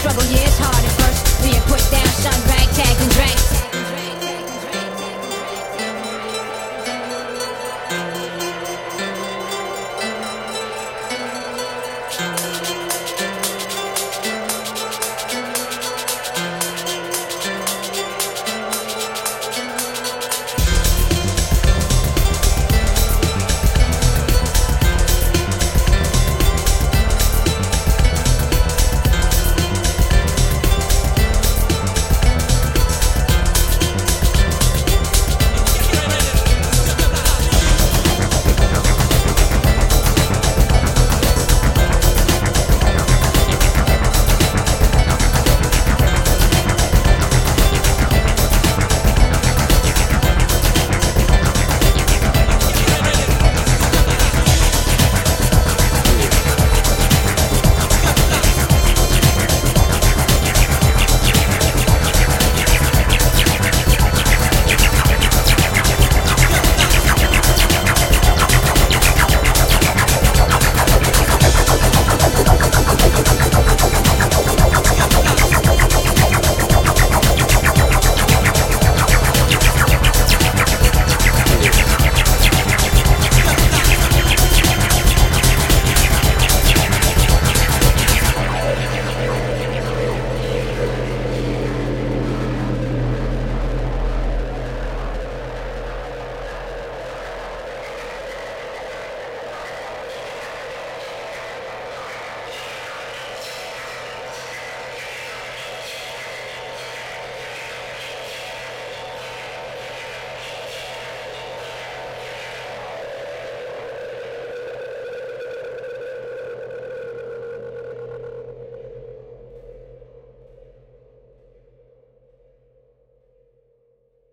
Struggle years hard at first. Being put down, shunned, ragtagged, and dragged.